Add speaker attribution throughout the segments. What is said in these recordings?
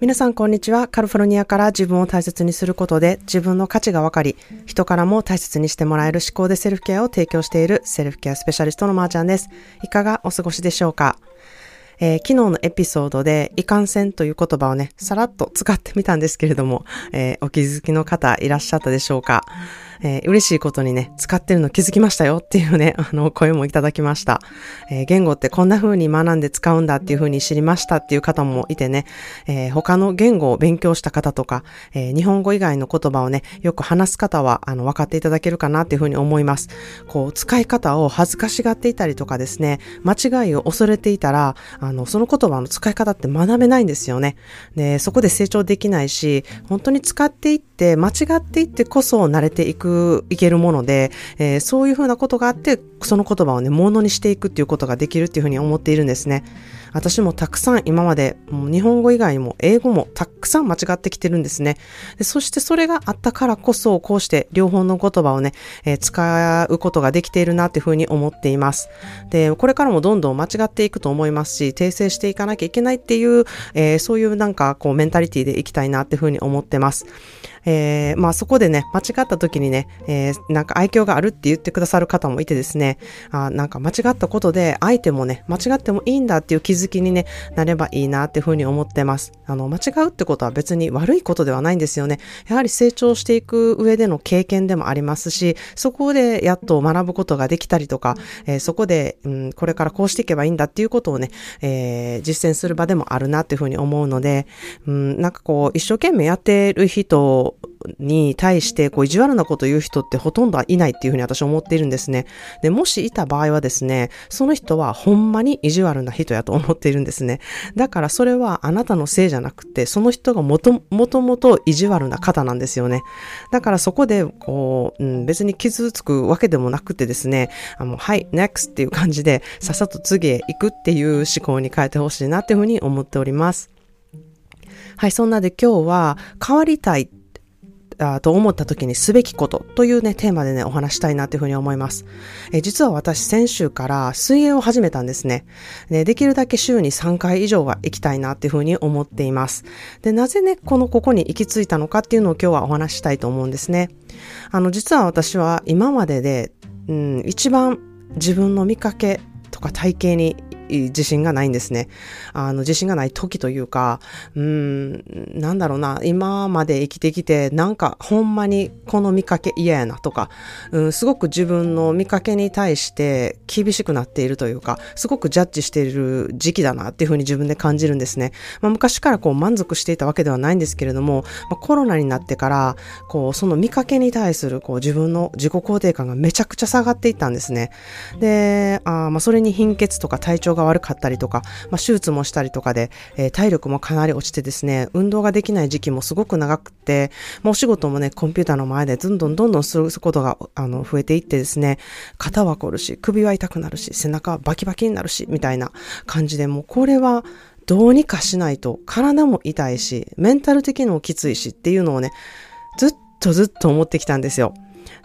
Speaker 1: 皆さんこんにちは。カルフォルニアから自分を大切にすることで自分の価値が分かり、人からも大切にしてもらえる思考でセルフケアを提供しているセルフケアスペシャリストのまーちゃんです。いかがお過ごしでしょうか？えー、昨日のエピソードで、いかんせんという言葉をね、さらっと使ってみたんですけれども、えー、お気づきの方いらっしゃったでしょうか？えー、嬉しいことにね、使ってるの気づきましたよっていうね、あの、声もいただきました。えー、言語ってこんな風に学んで使うんだっていう風に知りましたっていう方もいてね、えー、他の言語を勉強した方とか、え日本語以外の言葉をね、よく話す方は、あの、分かっていただけるかなっていう風に思います。こう、使い方を恥ずかしがっていたりとかですね、間違いを恐れていたら、あの、その言葉の使い方って学べないんですよね。で、そこで成長できないし、本当に使っていって、間違っていってこそ慣れていくいけるもので、えー、そういうふうなことがあって、その言葉をね、ものにしていくっていうことができるっていうふうに思っているんですね。私もたくさん今まで、日本語以外にも英語もたくさん間違ってきてるんですね。でそしてそれがあったからこそ、こうして両方の言葉をね、えー、使うことができているなっていうふうに思っています。で、これからもどんどん間違っていくと思いますし、訂正していかなきゃいけないっていう、えー、そういうなんかこうメンタリティでいきたいなっていうふうに思ってます。えー、まあそこでね、間違った時にね、えー、なんか愛嬌があるって言ってくださる方もいてですね、あなんか間違ったことで相手もね、間違ってもいいんだっていう気づきにね、なればいいなっていうふうに思ってます。あの、間違うってことは別に悪いことではないんですよね。やはり成長していく上での経験でもありますし、そこでやっと学ぶことができたりとか、えー、そこで、うん、これからこうしていけばいいんだっていうことをね、えー、実践する場でもあるなっていうふうに思うので、うん、なんかこう、一生懸命やってる人に対して、こう、意地悪なことを言う人ってほとんどいないっていうふうに私は思っているんですね。で、もしいた場合はですね、その人はほんまに意地悪な人やと思っているんですね。だからそれはあなたのせいじゃなくて、その人がもともともと意地悪な方なんですよね。だからそこで、こう、うん、別に傷つくわけでもなくてですね、あの、はい、next っていう感じで、さっさと次へ行くっていう思考に変えてほしいなっていうふうに思っております。はい、そんなで今日は変わりたいあと思った時にすべきことというね、テーマでね、お話したいなというふうに思います。え実は私先週から水泳を始めたんですねで。できるだけ週に3回以上は行きたいなっていうふうに思っています。で、なぜね、このここに行き着いたのかっていうのを今日はお話したいと思うんですね。あの、実は私は今までで、うん、一番自分の見かけとか体型に自信がないんですね。あの、自信がない時というか、うん、なんだろうな、今まで生きてきて、なんか、ほんまにこの見かけ嫌やなとか、うん、すごく自分の見かけに対して厳しくなっているというか、すごくジャッジしている時期だなっていうふうに自分で感じるんですね。まあ、昔からこう満足していたわけではないんですけれども、まあ、コロナになってから、こう、その見かけに対するこう自分の自己肯定感がめちゃくちゃ下がっていったんですね。で、あまあ、それに貧血とか体調が悪かったりとか、まあ、手術もしたりとかで、えー、体力もかなり落ちてですね、運動ができない時期もすごく長くて、まあ、お仕事もね、コンピューターの前でどんどんどんどんすることが、あの、増えていってですね、肩は凝るし、首は痛くなるし、背中はバキバキになるし、みたいな感じで、もうこれは、どうにかしないと体も痛いし、メンタル的にもきついしっていうのをね、ずっとずっと思ってきたんですよ。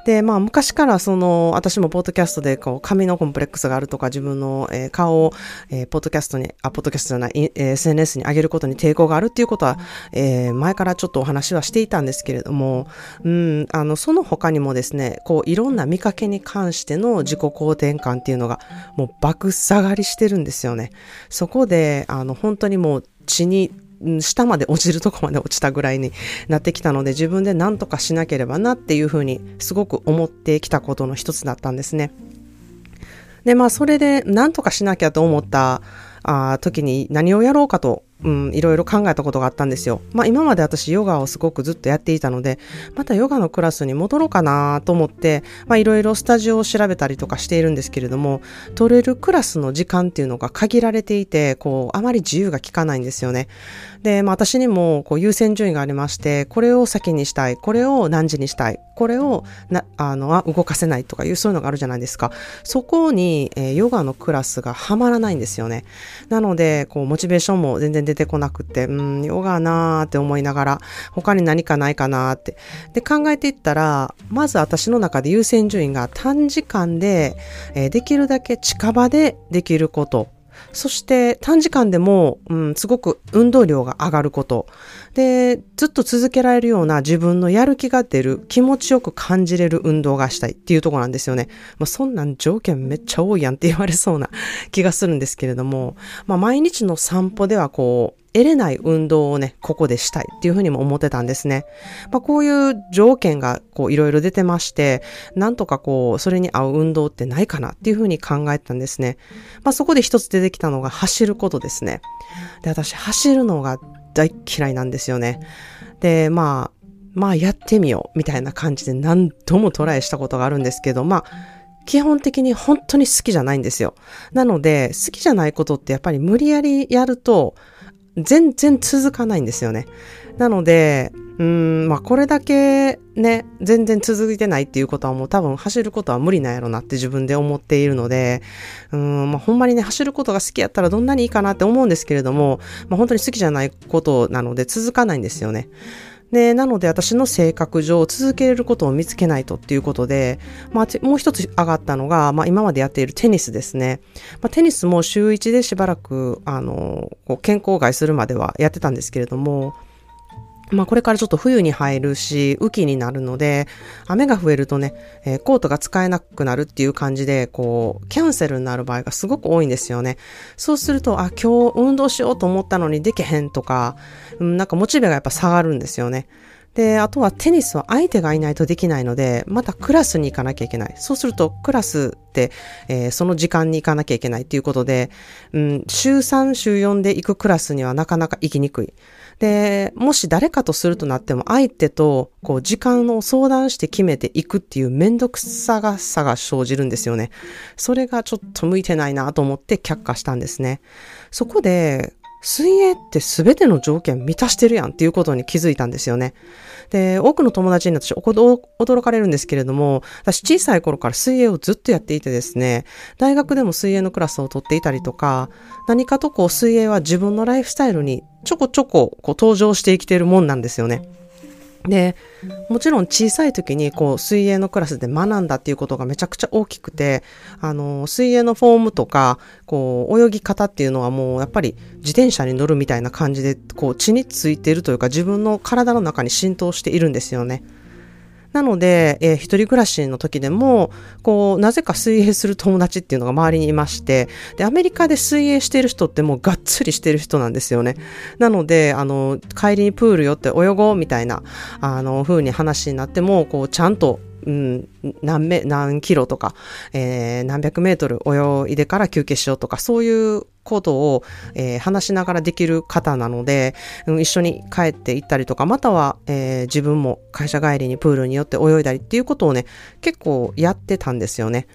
Speaker 1: で、まあ昔からその、私もポッドキャストでこう、髪のコンプレックスがあるとか、自分の、えー、顔を、えー、ポッドキャストに、あ、ポッドキャストじゃない、えー、SNS に上げることに抵抗があるっていうことは、えー、前からちょっとお話はしていたんですけれども、うん、あの、その他にもですね、こう、いろんな見かけに関しての自己肯定感っていうのが、もう爆下がりしてるんですよね。そこで、あの、本当にもう血に下まで落ちるとこまで落ちたぐらいになってきたので自分で何とかしなければなっていうふうにすごく思ってきたことの一つだったんですね。で、まあそれで何とかしなきゃと思ったあ時に何をやろうかとうん、いろいろ考えたことがあったんですよ。まあ今まで私ヨガをすごくずっとやっていたので、またヨガのクラスに戻ろうかなと思って、まあいろいろスタジオを調べたりとかしているんですけれども、取れるクラスの時間っていうのが限られていて、こう、あまり自由が利かないんですよね。で、まあ私にもこう優先順位がありまして、これを先にしたい、これを何時にしたい、これをな、あの、動かせないとかいうそういうのがあるじゃないですか。そこに、えー、ヨガのクラスがはまらないんですよね。なので、こう、モチベーションも全然出てこなくて、うん、ヨガなーって思いながら、他に何かないかなーって。で、考えていったら、まず私の中で優先順位が短時間で、えー、できるだけ近場でできること。そして短時間でも、うん、すごく運動量が上がること。で、ずっと続けられるような自分のやる気が出る、気持ちよく感じれる運動がしたいっていうとこなんですよね。まあ、そんなん条件めっちゃ多いやんって言われそうな気がするんですけれども、まあ、毎日の散歩ではこう、得れない運動をね、ここでしたいっていうふうにも思ってたんですね。まあ、こういう条件がこういろいろ出てまして、なんとかこう、それに合う運動ってないかなっていうふうに考えたんですね。まあ、そこで一つ出てきたのが走ることですね。で、私走るのが大嫌いなんですよね。で、まあ、まあやってみようみたいな感じで何度もトライしたことがあるんですけど、まあ、基本的に本当に好きじゃないんですよ。なので、好きじゃないことってやっぱり無理やりやると、全然続かないんですよね。なので、うん、まあこれだけね、全然続いてないっていうことはもう多分走ることは無理なんやろなって自分で思っているので、うん、まあほんまにね、走ることが好きやったらどんなにいいかなって思うんですけれども、まあ本当に好きじゃないことなので続かないんですよね。で、なので私の性格上続けることを見つけないとっていうことで、まあ、もう一つ上がったのが、まあ、今までやっているテニスですね。まあ、テニスも週一でしばらく、あの、健康害するまではやってたんですけれども、まあこれからちょっと冬に入るし、雨季になるので、雨が増えるとね、えー、コートが使えなくなるっていう感じで、こう、キャンセルになる場合がすごく多いんですよね。そうすると、あ、今日運動しようと思ったのにできへんとか、うん、なんかモチベがやっぱ下がるんですよね。で、あとはテニスは相手がいないとできないので、またクラスに行かなきゃいけない。そうすると、クラスって、えー、その時間に行かなきゃいけないっていうことで、うん、週3、週4で行くクラスにはなかなか行きにくい。で、もし誰かとするとなっても、相手と、こう、時間を相談して決めていくっていうめんどくさがさが生じるんですよね。それがちょっと向いてないなと思って却下したんですね。そこで、水泳って全ての条件満たしてるやんっていうことに気づいたんですよね。で、多くの友達に私驚かれるんですけれども、私小さい頃から水泳をずっとやっていてですね、大学でも水泳のクラスを取っていたりとか、何かとこう水泳は自分のライフスタイルにちょこちょここう登場してきているもんなんですよね。で、もちろん小さい時にこう水泳のクラスで学んだっていうことがめちゃくちゃ大きくて、あの、水泳のフォームとか、こう泳ぎ方っていうのはもうやっぱり自転車に乗るみたいな感じで、こう血についているというか自分の体の中に浸透しているんですよね。なので、えー、一人暮らしの時でも、こう、なぜか水泳する友達っていうのが周りにいまして、で、アメリカで水泳してる人ってもうがっつりしてる人なんですよね。なので、あの、帰りにプール寄って泳ごうみたいな、あの、風に話になっても、こう、ちゃんとうん、何メ、何キロとか、えー、何百メートル泳いでから休憩しようとか、そういうことを、えー、話しながらできる方なので、うん、一緒に帰って行ったりとか、または、えー、自分も会社帰りにプールによって泳いだりっていうことをね、結構やってたんですよね。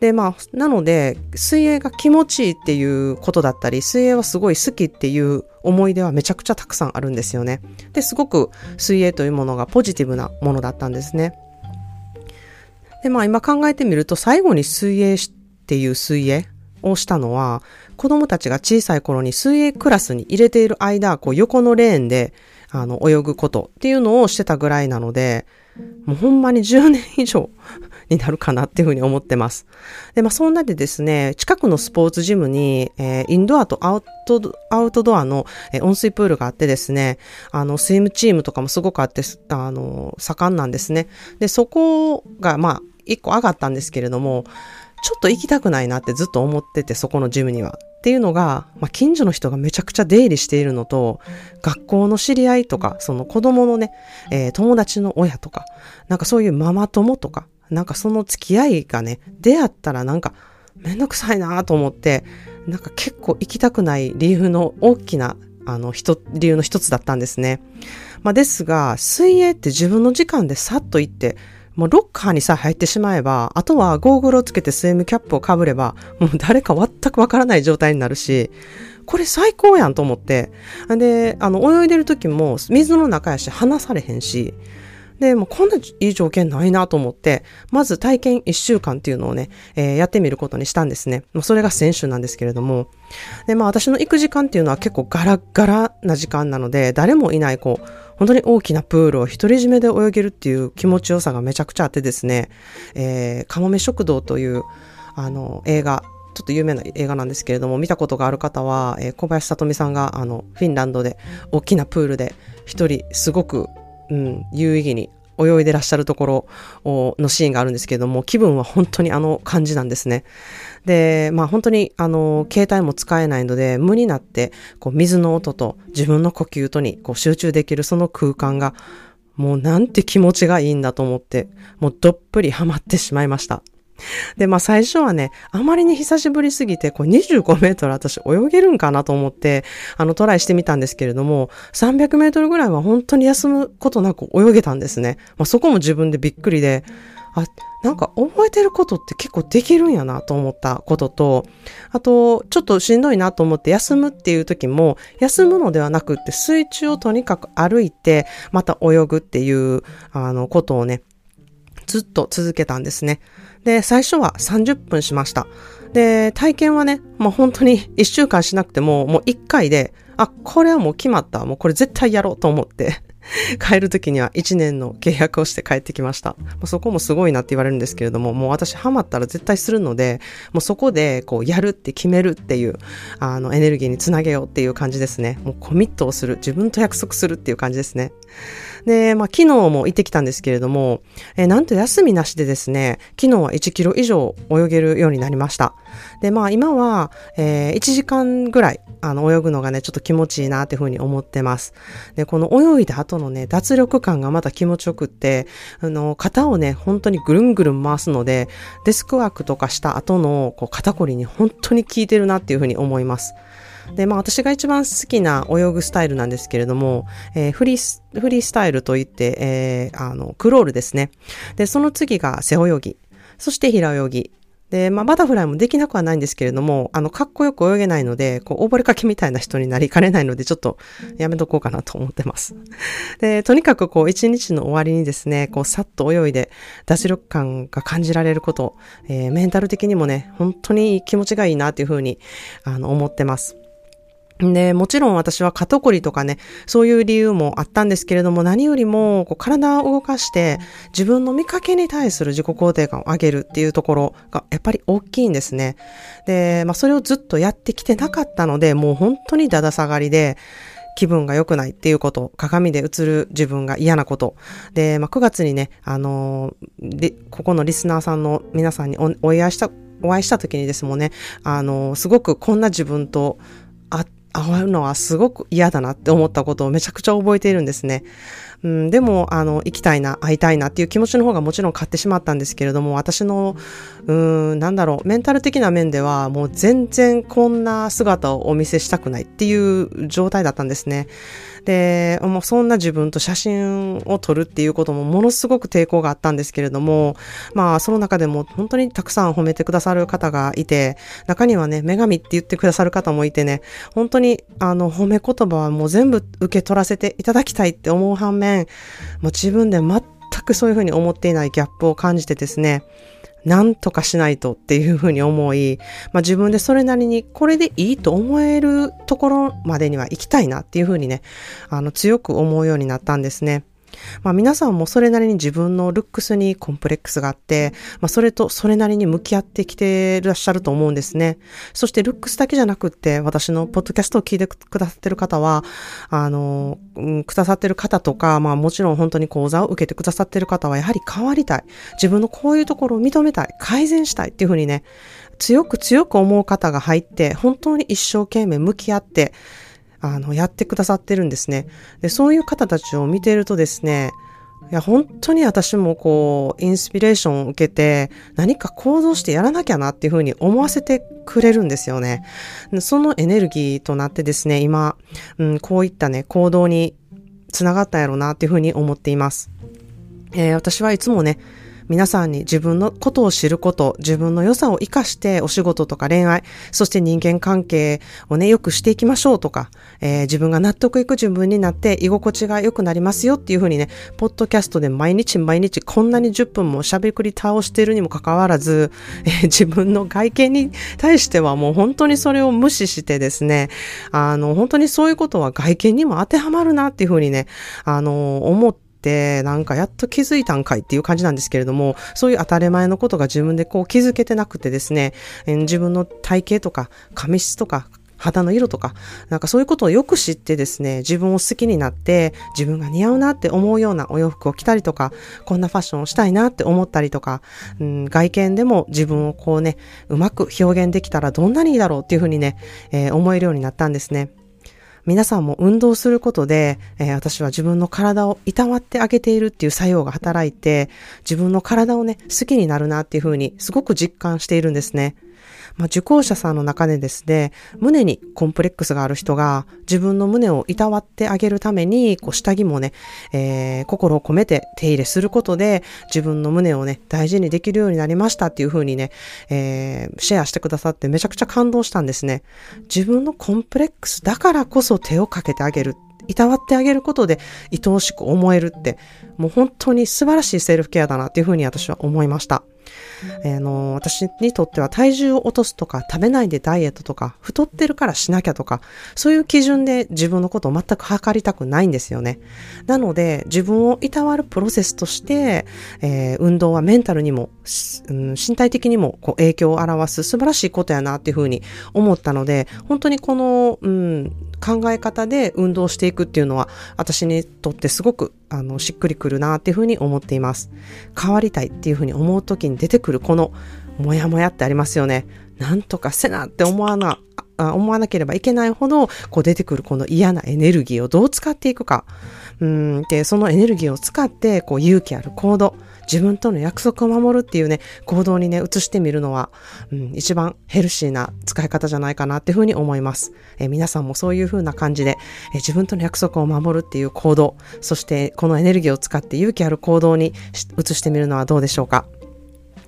Speaker 1: で、まあ、なので、水泳が気持ちいいっていうことだったり、水泳はすごい好きっていう思い出はめちゃくちゃたくさんあるんですよね。で、すごく水泳というものがポジティブなものだったんですね。で、まあ今考えてみると最後に水泳っていう水泳をしたのは、子供たちが小さい頃に水泳クラスに入れている間、こう横のレーンで、あの、泳ぐことっていうのをしてたぐらいなので、もうほんまに10年以上になるかなっていうふうに思ってます。で、まあそんなでですね、近くのスポーツジムに、えー、インドアとアウト、アウトドアの、えー、温水プールがあってですね、あの、スイムチームとかもすごくあって、あの、盛んなんですね。で、そこが、まあ、一個上がったんですけれども、ちょっと行きたくないなってずっと思ってて、そこのジムには。っていうのが、まあ、近所の人がめちゃくちゃ出入りしているのと、学校の知り合いとか、その子供のね、えー、友達の親とか、なんかそういうママ友とか、なんかその付き合いがね、出会ったらなんかめんどくさいなと思って、なんか結構行きたくない理由の大きな、あの、人、理由の一つだったんですね。まあ、ですが、水泳って自分の時間でさっと行って、もうロッカーにさ入ってしまえば、あとはゴーグルをつけてスイムキャップをかぶれば、もう誰か全くわからない状態になるし、これ最高やんと思って。で、あの、泳いでる時も水の中やし離されへんし、で、もうこんないい条件ないなと思って、まず体験1週間っていうのをね、えー、やってみることにしたんですね。まあ、それが先週なんですけれども。で、まあ私の行く時間っていうのは結構ガラガラな時間なので、誰もいないこう、本当に大きなプールを独り占めで泳げるっていう気持ちよさがめちゃくちゃあってですね、えー、かもめ食堂という、あの、映画ちょっと有名な映画なんですけれども、見たことがある方は、えー、小林聡美さんが、あの、フィンランドで、大きなプールで、一人、すごく、うん、有意義に泳いでらっしゃるところのシーンがあるんですけれども、気分は本当にあの感じなんですね。で、まあ本当にあの、携帯も使えないので、無になって、こう水の音と自分の呼吸とにこう集中できるその空間が、もうなんて気持ちがいいんだと思って、もうどっぷりハマってしまいました。で、まあ最初はね、あまりに久しぶりすぎて、こう25メートル私泳げるんかなと思って、あのトライしてみたんですけれども、300メートルぐらいは本当に休むことなく泳げたんですね。まあそこも自分でびっくりで、あ、なんか覚えてることって結構できるんやなと思ったことと、あと、ちょっとしんどいなと思って休むっていう時も、休むのではなくって水中をとにかく歩いて、また泳ぐっていう、あの、ことをね、ずっと続けたんですね。で、最初は30分しました。で、体験はね、もう本当に1週間しなくても、もう1回で、あ、これはもう決まった。もうこれ絶対やろうと思って 帰る時には1年の契約をして帰ってきました。そこもすごいなって言われるんですけれども、もう私ハマったら絶対するので、もうそこでこうやるって決めるっていう、あのエネルギーにつなげようっていう感じですね。もうコミットをする。自分と約束するっていう感じですね。で、まあ、昨日も行ってきたんですけれども、えー、なんと休みなしでですね、昨日は1キロ以上泳げるようになりました。で、まあ、今は、えー、1時間ぐらい、あの、泳ぐのがね、ちょっと気持ちいいなっていうふうに思ってます。で、この泳いだ後のね、脱力感がまた気持ちよくって、あの、肩をね、本当にぐるんぐるん回すので、デスクワークとかした後の、こう、肩こりに本当に効いてるなっていうふうに思います。で、まあ私が一番好きな泳ぐスタイルなんですけれども、えー、フリー、フリースタイルといって、えー、あの、クロールですね。で、その次が背泳ぎ。そして平泳ぎ。で、まあ、バタフライもできなくはないんですけれども、あの、かっこよく泳げないので、こう、溺れかけみたいな人になりかねないので、ちょっとやめとこうかなと思ってます。で、とにかくこう、一日の終わりにですね、こう、さっと泳いで、脱力感が感じられること、えー、メンタル的にもね、本当に気持ちがいいなっていうふうに、あの、思ってます。で、もちろん私は肩こりとかね、そういう理由もあったんですけれども、何よりもこう体を動かして自分の見かけに対する自己肯定感を上げるっていうところがやっぱり大きいんですね。で、まあそれをずっとやってきてなかったので、もう本当にだだ下がりで、気分が良くないっていうこと、鏡で映る自分が嫌なこと。で、まあ、9月にね、あのー、ここのリスナーさんの皆さんにおお会いした、お会いした時にですもんね、あの、すごくこんな自分とあ会うのはすごく嫌だなって思ったことをめちゃくちゃ覚えているんですね。うん、でも、あの、行きたいな、会いたいなっていう気持ちの方がもちろん買ってしまったんですけれども、私の、うん、なんだろう、メンタル的な面ではもう全然こんな姿をお見せしたくないっていう状態だったんですね。で、もうそんな自分と写真を撮るっていうこともものすごく抵抗があったんですけれども、まあその中でも本当にたくさん褒めてくださる方がいて、中にはね、女神って言ってくださる方もいてね、本当にあの褒め言葉はもう全部受け取らせていただきたいって思う反面、もう自分で全くそういうふうに思っていないギャップを感じてですね、なんとかしないとっていうふうに思い、まあ自分でそれなりにこれでいいと思えるところまでには行きたいなっていうふうにね、あの強く思うようになったんですね。まあ皆さんもそれなりに自分のルックスにコンプレックスがあって、まあそれとそれなりに向き合ってきていらっしゃると思うんですね。そしてルックスだけじゃなくて、私のポッドキャストを聞いてくださってる方は、あの、うん、くださってる方とか、まあもちろん本当に講座を受けてくださってる方はやはり変わりたい。自分のこういうところを認めたい。改善したいっていうふうにね、強く強く思う方が入って、本当に一生懸命向き合って、あの、やってくださってるんですね。で、そういう方たちを見てるとですね、いや、本当に私もこう、インスピレーションを受けて、何か行動してやらなきゃなっていうふうに思わせてくれるんですよね。そのエネルギーとなってですね、今、うん、こういったね、行動につながったやろうなっていうふうに思っています。えー、私はいつもね、皆さんに自分のことを知ること、自分の良さを活かしてお仕事とか恋愛、そして人間関係をね、良くしていきましょうとか、えー、自分が納得いく自分になって居心地が良くなりますよっていうふうにね、ポッドキャストで毎日毎日こんなに10分も喋り倒しているにもかかわらず、えー、自分の外見に対してはもう本当にそれを無視してですね、あの、本当にそういうことは外見にも当てはまるなっていうふうにね、あの、思ってなんかやっと気づいたんかいっていう感じなんですけれども、そういう当たり前のことが自分でこう気づけてなくてですね、え自分の体型とか髪質とか肌の色とか、なんかそういうことをよく知ってですね、自分を好きになって、自分が似合うなって思うようなお洋服を着たりとか、こんなファッションをしたいなって思ったりとか、うん、外見でも自分をこうね、うまく表現できたらどんなにいいだろうっていうふうにね、えー、思えるようになったんですね。皆さんも運動することで、えー、私は自分の体をいたわってあげているっていう作用が働いて、自分の体をね、好きになるなっていうふうにすごく実感しているんですね。まあ、受講者さんの中でですね、胸にコンプレックスがある人が自分の胸をいたわってあげるために、こう下着もね、えー、心を込めて手入れすることで自分の胸をね、大事にできるようになりましたっていう風にね、えー、シェアしてくださってめちゃくちゃ感動したんですね。自分のコンプレックスだからこそ手をかけてあげる。いたわってあげることで愛おしく思えるって、もう本当に素晴らしいセルフケアだなっていうふうに私は思いました。えー、の私にとっては体重を落とすとか食べないでダイエットとか太ってるからしなきゃとかそういう基準で自分のことを全く測りたくないんですよね。なので自分をいたわるプロセスとして、えー、運動はメンタルにも、うん、身体的にもこう影響を表す素晴らしいことやなっていうふうに思ったので本当にこの、うん、考え方で運動していくっていうのは私にとってすごくあのしっくりくるなっていうふうに思っています。変わりたいっていうふうに思う時に出てくるこのモヤモヤってありますよね。なんとかせなって思わな、思わなければいけないほど、こう出てくるこの嫌なエネルギーをどう使っていくか。うん、で、そのエネルギーを使って、こう勇気ある行動、自分との約束を守るっていうね、行動にね、移してみるのは、うん、一番ヘルシーな使い方じゃないかなっていうふうに思います。え皆さんもそういうふうな感じで、え自分との約束を守るっていう行動、そしてこのエネルギーを使って勇気ある行動に移してみるのはどうでしょうか。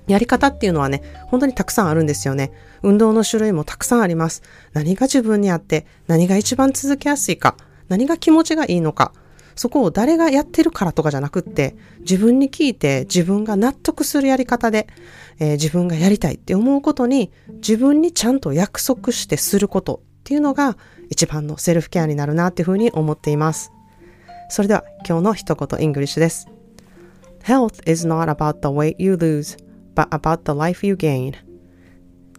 Speaker 1: やり方っていうのはね、本当にたくさんあるんですよね。運動の種類もたくさんあります。何が自分にあって、何が一番続けやすいか、何が気持ちがいいのか、そこを誰がやってるからとかじゃなくって、自分に聞いて自分が納得するやり方で、えー、自分がやりたいって思うことに、自分にちゃんと約束してすることっていうのが一番のセルフケアになるなっていうふうに思っています。それでは今日の一言イングリッシュです。Health is not about the weight you lose, but about the life you gain.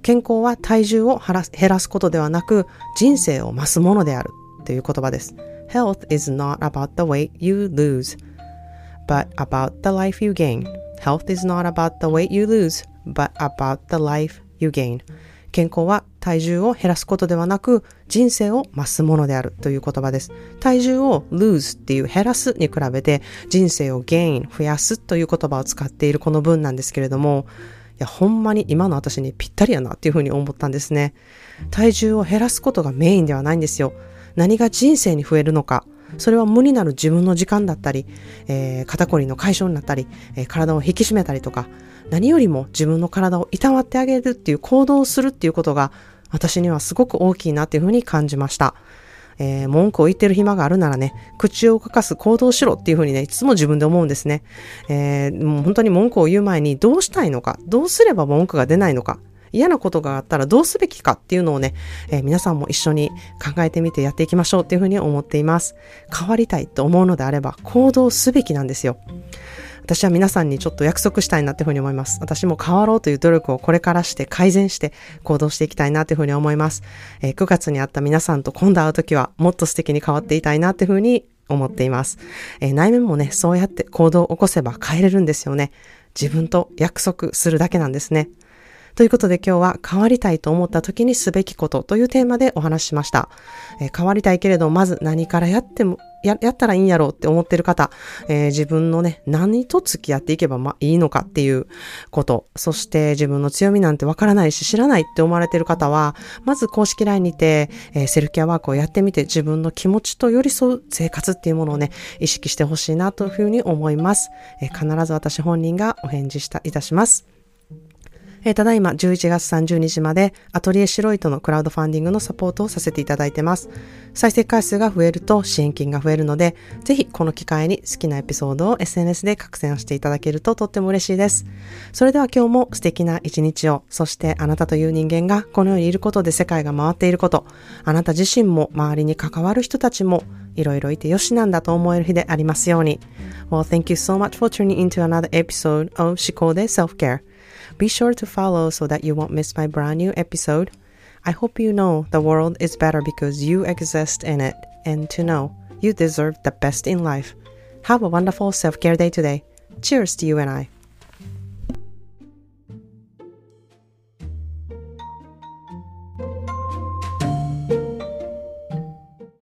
Speaker 1: 健康は体重を減らすことではなく人生を増すものであるという言葉です。Health is not about the weight you lose, but about the life you gain. Health is not about the weight you lose, but about the life you gain. 健康は体重を減らすことではなく人生を増すものであるという言葉です。体重を lose っていう減らすに比べて人生を gain 増やすという言葉を使っているこの文なんですけれどもいや、ほんまに今の私にぴったりやなっていうふうに思ったんですね。体重を減らすことがメインではないんですよ。何が人生に増えるのか、それは無になる自分の時間だったり、えー、肩こりの解消になったり、えー、体を引き締めたりとか、何よりも自分の体をいたわってあげるっていう行動をするっていうことが、私にはすごく大きいなっていうふうに感じました。えー、文句を言ってる暇があるならね、口を動かす行動しろっていうふうにね、いつも自分で思うんですね。えー、もう本当に文句を言う前にどうしたいのか、どうすれば文句が出ないのか、嫌なことがあったらどうすべきかっていうのをね、えー、皆さんも一緒に考えてみてやっていきましょうっていうふうに思っています。変わりたいと思うのであれば行動すべきなんですよ。私は皆さんにちょっと約束したいなっていうふうに思います。私も変わろうという努力をこれからして改善して行動していきたいなというふうに思います。えー、9月に会った皆さんと今度会うときはもっと素敵に変わっていたいなっていうふうに思っています。えー、内面もね、そうやって行動を起こせば変えれるんですよね。自分と約束するだけなんですね。ということで今日は変わりたいと思った時にすべきことというテーマでお話ししました。え、変わりたいけれど、まず何からやっても、や、やったらいいんやろうって思ってる方、えー、自分のね、何と付き合っていけばまいいのかっていうこと、そして自分の強みなんてわからないし知らないって思われてる方は、まず公式 LINE にて、えー、セルフケアワークをやってみて自分の気持ちと寄り添う生活っていうものをね、意識してほしいなというふうに思います。えー、必ず私本人がお返事した、いたします。えー、ただいま11月30日までアトリエシロイトのクラウドファンディングのサポートをさせていただいてます。再生回数が増えると支援金が増えるので、ぜひこの機会に好きなエピソードを SNS で拡散していただけるととっても嬉しいです。それでは今日も素敵な一日を、そしてあなたという人間がこの世にいることで世界が回っていること、あなた自身も周りに関わる人たちもいろいろいてよしなんだと思える日でありますように。Well, thank you so much for tuning into another episode of 思考で Self-Care. Be sure to follow so that you won't miss my brand new episode. I hope you know the world is better because you exist in it and to know you deserve the best in life. Have a wonderful self care day today. Cheers to you and I.